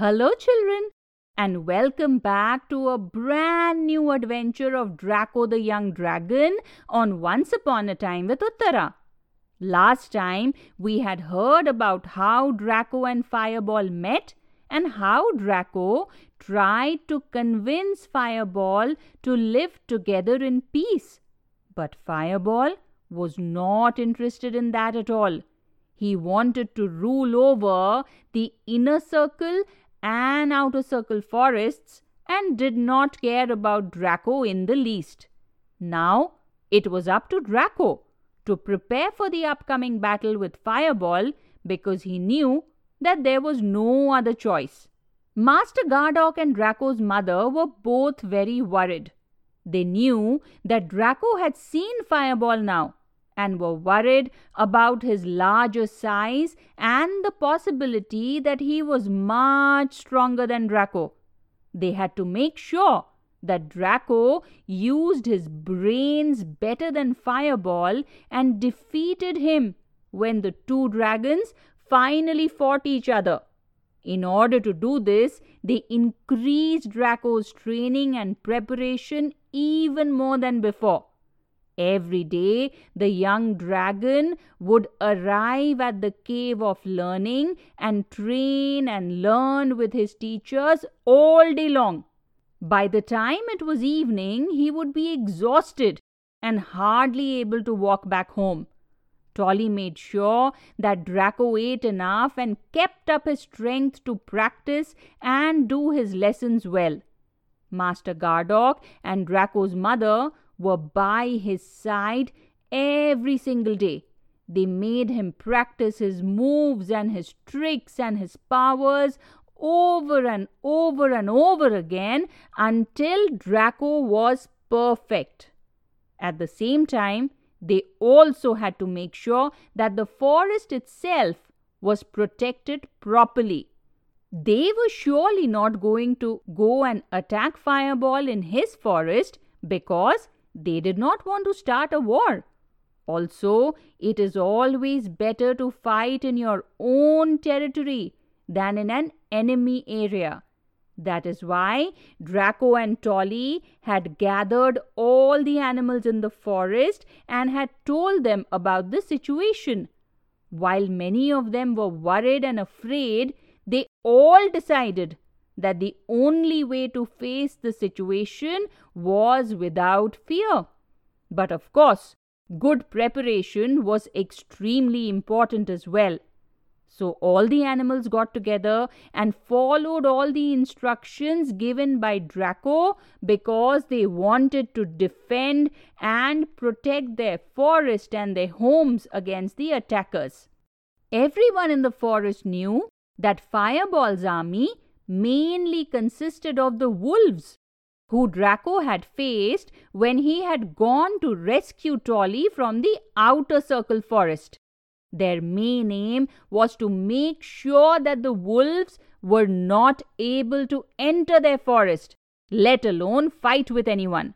Hello, children, and welcome back to a brand new adventure of Draco the Young Dragon on Once Upon a Time with Uttara. Last time we had heard about how Draco and Fireball met and how Draco tried to convince Fireball to live together in peace. But Fireball was not interested in that at all. He wanted to rule over the inner circle and outer circle forests and did not care about Draco in the least. Now it was up to Draco to prepare for the upcoming battle with Fireball because he knew that there was no other choice. Master Gardock and Draco's mother were both very worried. They knew that Draco had seen Fireball now and were worried about his larger size and the possibility that he was much stronger than Draco. They had to make sure that Draco used his brains better than Fireball and defeated him when the two dragons finally fought each other. In order to do this, they increased Draco's training and preparation even more than before. Every day, the young dragon would arrive at the cave of learning and train and learn with his teachers all day long. By the time it was evening, he would be exhausted and hardly able to walk back home. Tolly made sure that Draco ate enough and kept up his strength to practice and do his lessons well. Master Gardock and Draco's mother were by his side every single day. They made him practice his moves and his tricks and his powers over and over and over again until Draco was perfect. At the same time, they also had to make sure that the forest itself was protected properly. They were surely not going to go and attack Fireball in his forest because they did not want to start a war. Also, it is always better to fight in your own territory than in an enemy area. That is why Draco and Tolly had gathered all the animals in the forest and had told them about the situation. While many of them were worried and afraid, they all decided that the only way to face the situation was without fear. But of course, good preparation was extremely important as well. So all the animals got together and followed all the instructions given by Draco because they wanted to defend and protect their forest and their homes against the attackers. Everyone in the forest knew that Fireball's army mainly consisted of the wolves who Draco had faced when he had gone to rescue Tolly from the outer circle forest. Their main aim was to make sure that the wolves were not able to enter their forest, let alone fight with anyone.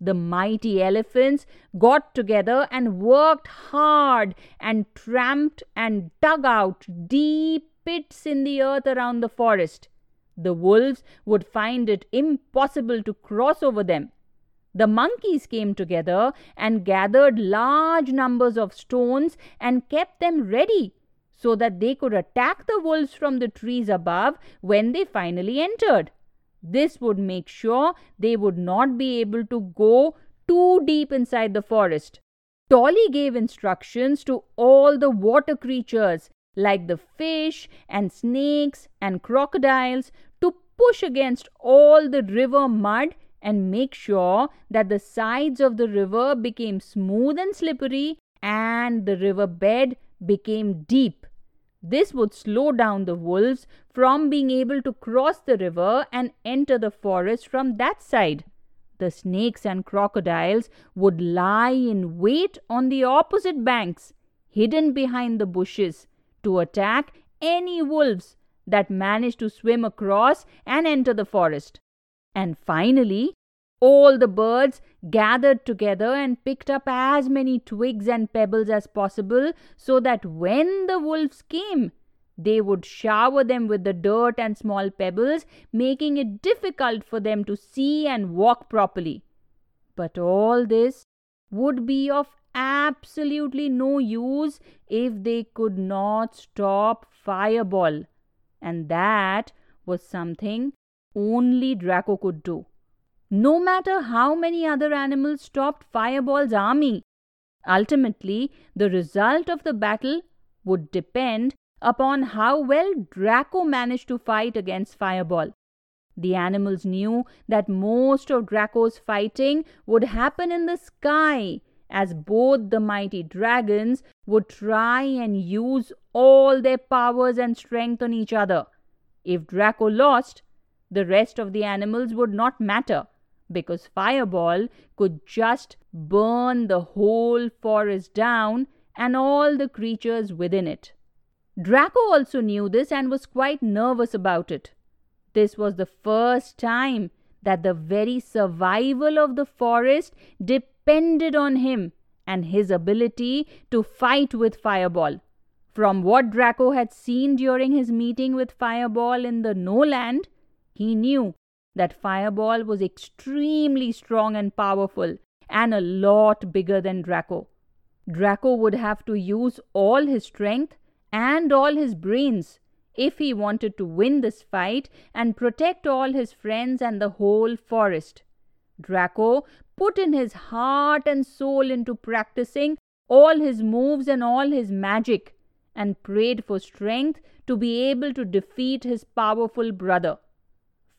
The mighty elephants got together and worked hard and tramped and dug out deep pits in the earth around the forest. The wolves would find it impossible to cross over them. The monkeys came together and gathered large numbers of stones and kept them ready so that they could attack the wolves from the trees above when they finally entered. This would make sure they would not be able to go too deep inside the forest. Tolly gave instructions to all the water creatures like the fish and snakes and crocodiles to push against all the river mud and make sure that the sides of the river became smooth and slippery and the river bed became deep. This would slow down the wolves from being able to cross the river and enter the forest from that side. The snakes and crocodiles would lie in wait on the opposite banks, hidden behind the bushes, to attack any wolves that managed to swim across and enter the forest. And finally, all the birds gathered together and picked up as many twigs and pebbles as possible so that when the wolves came, They would shower them with the dirt and small pebbles, making it difficult for them to see and walk properly. But all this would be of absolutely no use if they could not stop Fireball. And that was something only Draco could do. No matter how many other animals stopped Fireball's army, ultimately the result of the battle would depend upon how well Draco managed to fight against Fireball. The animals knew that most of Draco's fighting would happen in the sky, as both the mighty dragons would try and use all their powers and strength on each other. If Draco lost, the rest of the animals would not matter because Fireball could just burn the whole forest down and all the creatures within it. Draco also knew this and was quite nervous about it. This was the first time that the very survival of the forest depended on him and his ability to fight with Fireball. From what Draco had seen during his meeting with Fireball in the No Land, he knew that Fireball was extremely strong and powerful and a lot bigger than Draco. Draco would have to use all his strength and all his brains if he wanted to win this fight and protect all his friends and the whole forest. Draco put in his heart and soul into practicing all his moves and all his magic and prayed for strength to be able to defeat his powerful brother.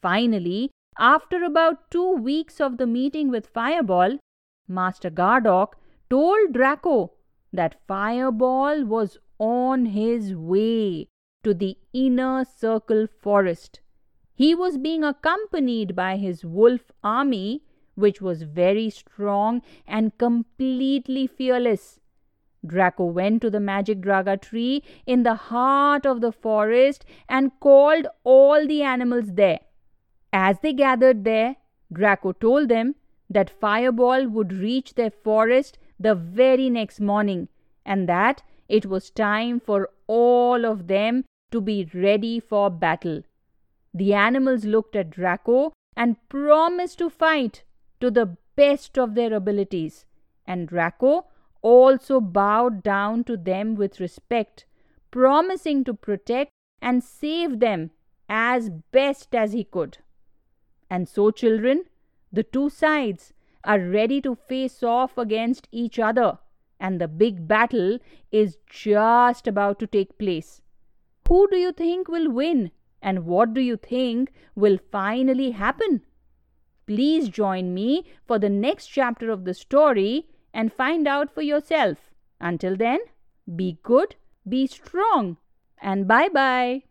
Finally, after about two weeks of the meeting with Fireball, Master Gardock told Draco that Fireball was on his way to the inner circle forest. He was being accompanied by his wolf army, which was very strong and completely fearless. Draco went to the magic draga tree in the heart of the forest and called all the animals there. As they gathered there, Draco told them that Fireball would reach their forest the very next morning and that it was time for all of them to be ready for battle. The animals looked at Draco and promised to fight to the best of their abilities, and Draco also bowed down to them with respect, promising to protect and save them as best as he could. And so, children, the two sides are ready to face off against each other, and the big battle is just about to take place. Who do you think will win? And what do you think will finally happen? Please join me for the next chapter of the story and find out for yourself. Until then, be good, be strong, and bye bye.